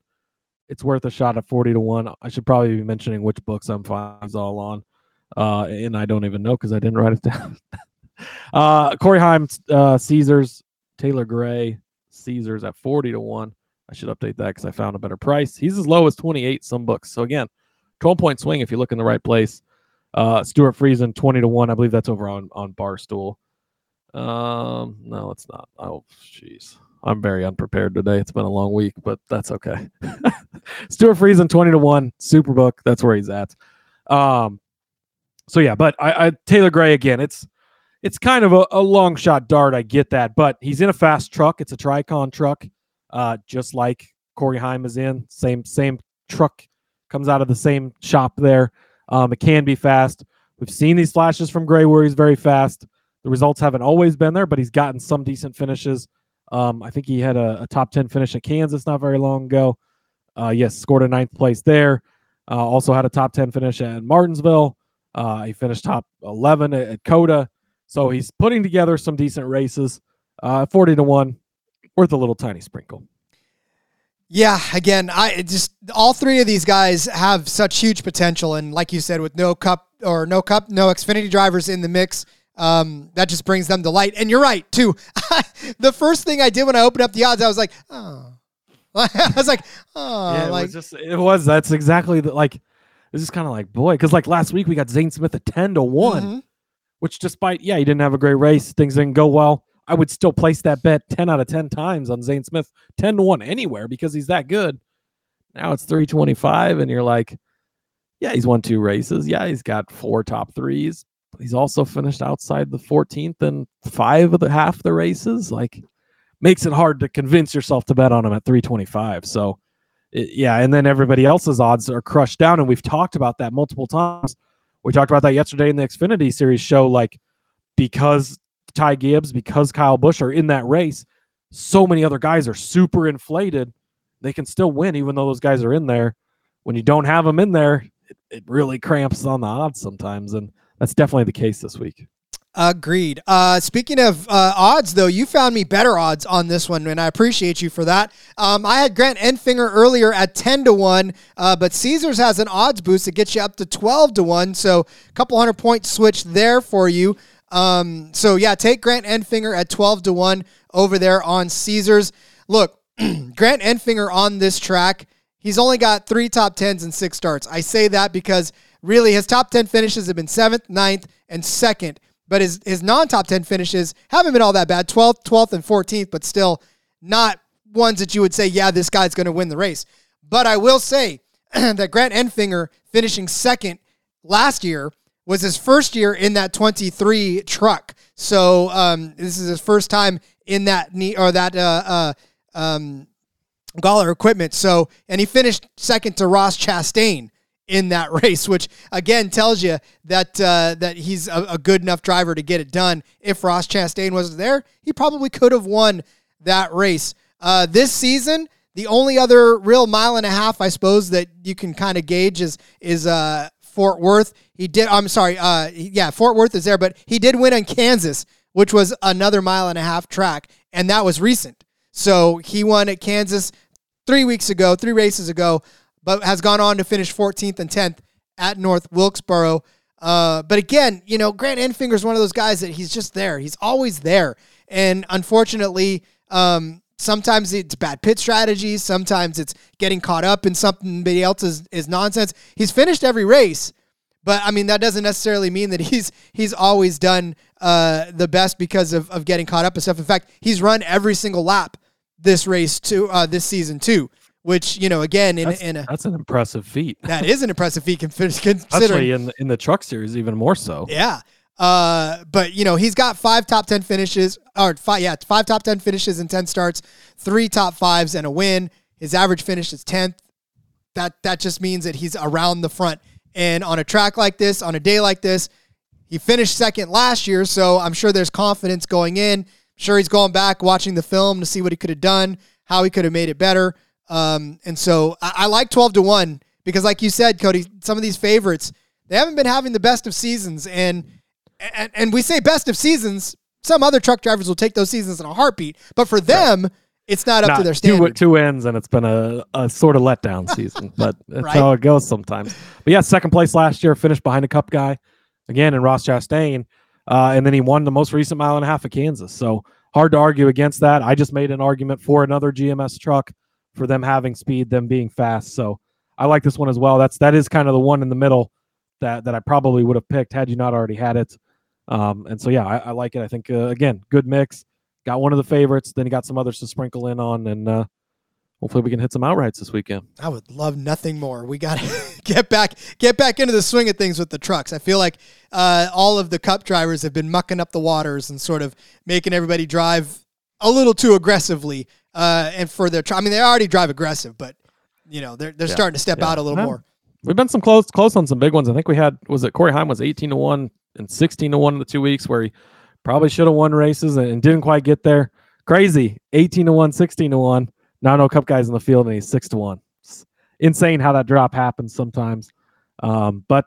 It's worth a shot at 40 to 1. I should probably be mentioning which books I'm fives all on uh, and I don't even know because I didn't write it [laughs] down. [laughs] uh, Corey Heim, uh, Caesars, Taylor Gray, Caesars at 40 to 1. I should update that because I found a better price. He's as low as 28 some books. So again, 12 point swing if you look in the right place. Uh, Stewart Friesen 20 to 1. I believe that's over on, on Barstool. Um, no, it's not. Oh, jeez. I'm very unprepared today. It's been a long week, but that's okay. [laughs] Stewart Friesen 20 to 1, Superbook. That's where he's at. Um, so yeah, but I, I Taylor Gray again. It's it's kind of a, a, long shot dart. I get that, but he's in a fast truck. It's a Tricon truck, uh, just like Corey Heim is in. Same same truck comes out of the same shop there. Um, it can be fast. We've seen these flashes from Gray where he's very fast. The results haven't always been there, but he's gotten some decent finishes. Um, I think he had a, a, top 10 finish at Kansas not very long ago. Uh, yes, scored a ninth place there. Uh, also had a top 10 finish at Martinsville. Uh, he finished top 11 at, at COTA. So he's putting together some decent races. Uh, 40 to 1, worth a little tiny sprinkle. Yeah, again, I just all three of these guys have such huge potential, and like you said, with no cup or no cup, no Xfinity drivers in the mix, um, that just brings them to light. And you're right too. [laughs] the first thing I did when I opened up the odds, I was like, oh, [laughs] I was like, oh, yeah, it like was just it was. That's exactly the like it's just kind of like, boy, because like last week we got Zane Smith at 10 to one mm-hmm. Which despite, yeah, he didn't have a great race, things didn't go well. I would still place that bet 10 out of 10 times on Zane Smith, 10 to 1 anywhere because he's that good. Now it's 325, and you're like, yeah, he's won two races. Yeah, he's got four top threes. He's also finished outside the 14th and five of the half the races. Like, makes it hard to convince yourself to bet on him at 325. So, yeah, and then everybody else's odds are crushed down, and we've talked about that multiple times. We talked about that yesterday in the Xfinity Series show, like because Ty Gibbs, because Kyle Busch are in that race, so many other guys are super inflated. They can still win, even though those guys are in there. When you don't have them in there, it, it really cramps on the odds sometimes, and that's definitely the case this week. Agreed. Uh, speaking of uh, odds, though, you found me better odds on this one, and I appreciate you for that. Um, I had Grant Enfinger earlier at 10 to 1, uh, but Caesars has an odds boost that gets you up to 12 to 1. So a couple hundred point switch there for you. Um, so, yeah, take Grant Enfinger at 12 to 1 over there on Caesars. Look, [clears throat] Grant Enfinger on this track, he's only got three top tens and six starts. I say that because really his top 10 finishes have been seventh, ninth, and second. But his, his non top 10 finishes haven't been all that bad 12th, 12th, and 14th, but still not ones that you would say, yeah, this guy's going to win the race. But I will say [clears throat] that Grant Enfinger finishing second last year was his first year in that 23 truck. So um, this is his first time in that knee or that uh, uh, um, equipment. So and he finished second to Ross Chastain in that [laughs] race, which again tells you that uh, that he's a, a, good enough driver to get it done. If Ross Chastain wasn't there, he probably could have won that race. Uh, this season, the only other real mile and a half, I suppose, that you can kind of gauge is is uh, Fort Worth. He did. I'm sorry. Uh, yeah, Fort Worth is there, but he did win in Kansas, which was another mile and a half track, and that was recent. So he won at Kansas three weeks ago, three races ago, but has gone on to finish 14th and 10th at North Wilkesboro. Uh, but again, you know, Grant Enfinger is one of those guys that he's just there. He's always there, and unfortunately, um, sometimes it's bad pit strategies. Sometimes it's getting caught up in somebody else's is nonsense. He's finished every race, but I mean that doesn't necessarily mean that he's he's always done uh, the best because of, of getting caught up and stuff. In fact, he's run every single lap this race to uh, this season too. Which you know, again, in, that's, in a, that's an impressive feat. That is an impressive feat, [laughs] considering especially in the, in the truck series, even more so. Yeah, uh, but you know, he's got five top ten finishes, or five, yeah, five top ten finishes and ten starts, three top fives and a win. His average finish is tenth. That that just means that he's around the front. And on a track like this, on a day like this, he finished second last year, so I'm sure there's confidence going in. I'm sure he's going back watching the film to see what he could have done, how he could have made it better. Um, and so I, I like 12 to 1 because, like you said, Cody, some of these favorites, they haven't been having the best of seasons. And and, and we say best of seasons. Some other truck drivers will take those seasons in a heartbeat, but for them, right. it's not up not to their standard. Two, two ends, and it's been a, a sort of letdown [laughs] season, but that's right. how it goes sometimes. But yeah, second place last year, finished behind a Cup guy again in Ross Chastain, uh, and then he won the most recent mile and a half of Kansas. So hard to argue against that. I just made an argument for another GMS truck for them having speed, them being fast. So I like this one as well. That's that is kind of the one in the middle that that I probably would have picked had you not already had it. Um, and so yeah, I, I like it. I think uh, again, good mix. Got one of the favorites, then you got some others to sprinkle in on, and uh, hopefully we can hit some outrights this weekend. I would love nothing more. We got to [laughs] get back get back into the swing of things with the trucks. I feel like uh, all of the cup drivers have been mucking up the waters and sort of making everybody drive a little too aggressively. Uh, and for their, I mean, they already drive aggressive, but you know they're they're yeah. starting to step yeah. out a little more. We've been some close close on some big ones. I think we had was it Corey Heim was eighteen to one and 16 to 1 in the two weeks where he probably should have won races and didn't quite get there. Crazy. 18 to 1, 16 to 1. Now no cup guys in the field and he's 6 to 1. It's insane how that drop happens sometimes. Um, but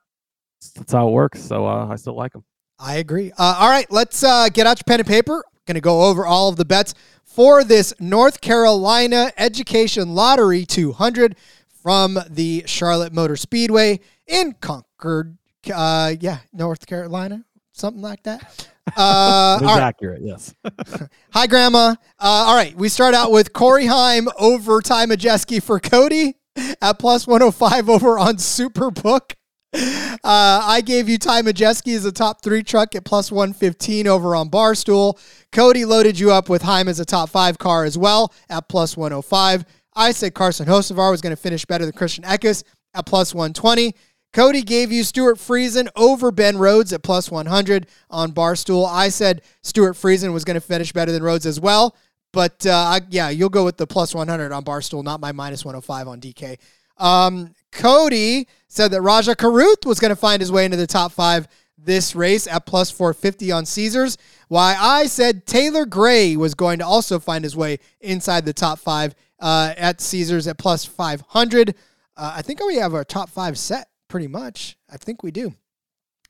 that's how it works. So uh, I still like him. I agree. Uh, all right, let's uh, get out your pen and paper. Going to go over all of the bets for this North Carolina Education Lottery 200 from the Charlotte Motor Speedway in Concord, uh, yeah, North Carolina, something like that. [laughs] Uh, it's accurate, yes. [laughs] Hi, Grandma. Uh, all right, we start out with Corey Heim over Ty Majeski for Cody at plus 105 over on Superbook. Uh, I gave you Ty Majeski as a top three truck at plus 115 over on Barstool. Cody loaded you up with Heim as a top five car as well at plus 105. I said Carson Hocevar was going to finish better than Christian Eckes at plus 120. Cody gave you Stewart Friesen over Ben Rhodes at plus 100 on Barstool. I said Stewart Friesen was going to finish better than Rhodes as well. But uh, yeah, you'll go with the plus 100 on Barstool, not my minus 105 on DK. Um, Cody said that Rajah Caruth was going to find his way into the top five this race at plus 450 on Caesars. Why I said Taylor Gray was going to also find his way inside the top five uh, at Caesars at plus 500. Uh, I think we have our top five set pretty much. I think we do.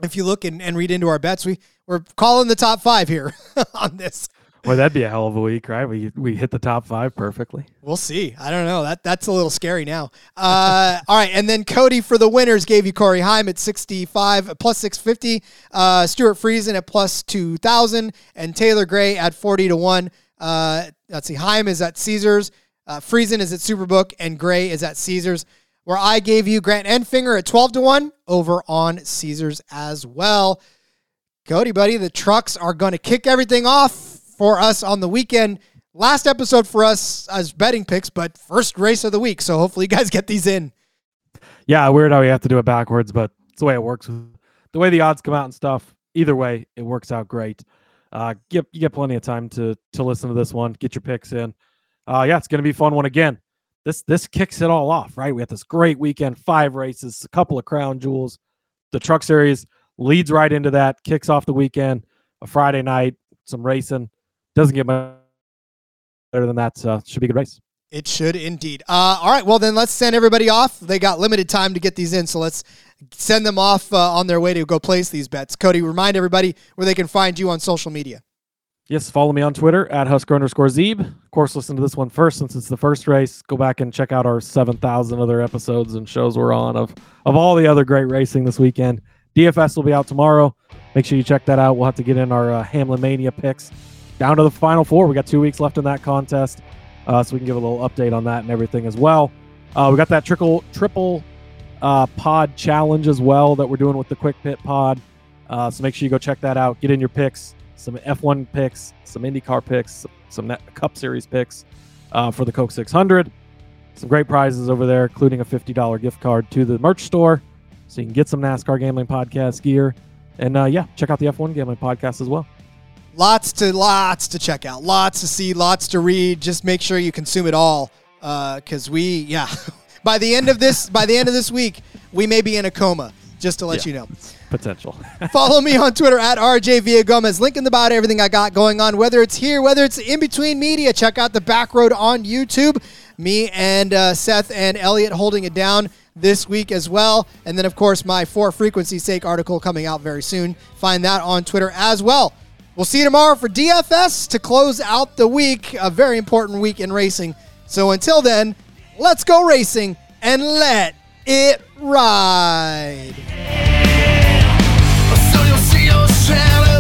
If you look and, and read into our bets, we, we're calling the top five here [laughs] on this. Well, that'd be a hell of a week, right? We we hit the top five perfectly. We'll see. I don't know. That that's a little scary now. Uh, [laughs] all right, and then Cody for the winners gave you Corey Heim at sixty five plus six fifty, uh, Stewart Friesen at plus two thousand, and Taylor Gray at forty to one. Uh, let's see, Heim is at Caesars Uh, Friesen is at Superbook, and Gray is at Caesars, where I gave you Grant Enfinger at 12 to 1 over on Caesars as well. Cody, buddy, the trucks are going to kick everything off for us on the weekend. Last episode for us as betting picks, but first race of the week. So hopefully you guys [laughs] get these in. Yeah, weird how we have to do it backwards, but it's the way it works. The way the odds come out and stuff. Either way, it works out great. Uh, get you get plenty of time to to listen to this one. Get your picks in. Uh, yeah, it's going to be a fun one again. This this kicks it all off, right? We had this great weekend, five races, a couple of crown jewels. The Truck Series leads right into that, kicks off the weekend, a Friday night, some racing. Doesn't get much better than that. So should be a good race. It should indeed. Uh, all right, well then let's send everybody off. They got limited time to get these in, so let's send them off uh, on their way to go place these bets. Cody, remind everybody where they can find you on social media. Yes, follow me on Twitter at Husker underscore Zeeb. Of course, listen to this one first since it's the first race. Go back and check out our 7,000 other episodes and shows we're on of, of all the other great racing this weekend. DFS will be out tomorrow. Make sure you check that out. We'll have to get in our uh, Hamlin Mania picks down to the final four. We got two weeks left in that contest, uh, so we can give a little update on that and everything as well. Uh, we got that triple triple uh, pod challenge as well that we're doing with the Quick Pit Pod. Uh, so make sure you go check that out. Get in your picks, some F1 picks, some IndyCar picks, some Net- Cup Series picks uh, for the Coke 600. Some great prizes over there, including a $50 gift card to the merch store, so you can get some NASCAR Gambling Podcast gear. And uh, yeah, check out the F1 Gambling Podcast as well. Lots to lots to check out, lots to see, lots to read. Just make sure you consume it all, because we, yeah, [laughs] by the end of this, by the end of this week, we may be in a coma. Just to let Yeah. you know. Potential. [laughs] Follow me on Twitter at RJ Villagomez. Link in the bio to everything I got going on, whether it's here, whether it's in between media. Check out the back road on YouTube. Me and uh, Seth and Elliot holding it down this week as well. And then, of course, my for frequency sake article coming out very soon. Find that on Twitter as well. We'll see you tomorrow for DFS to close out the week, a very important week in racing. So until then, let's go racing and let it ride. So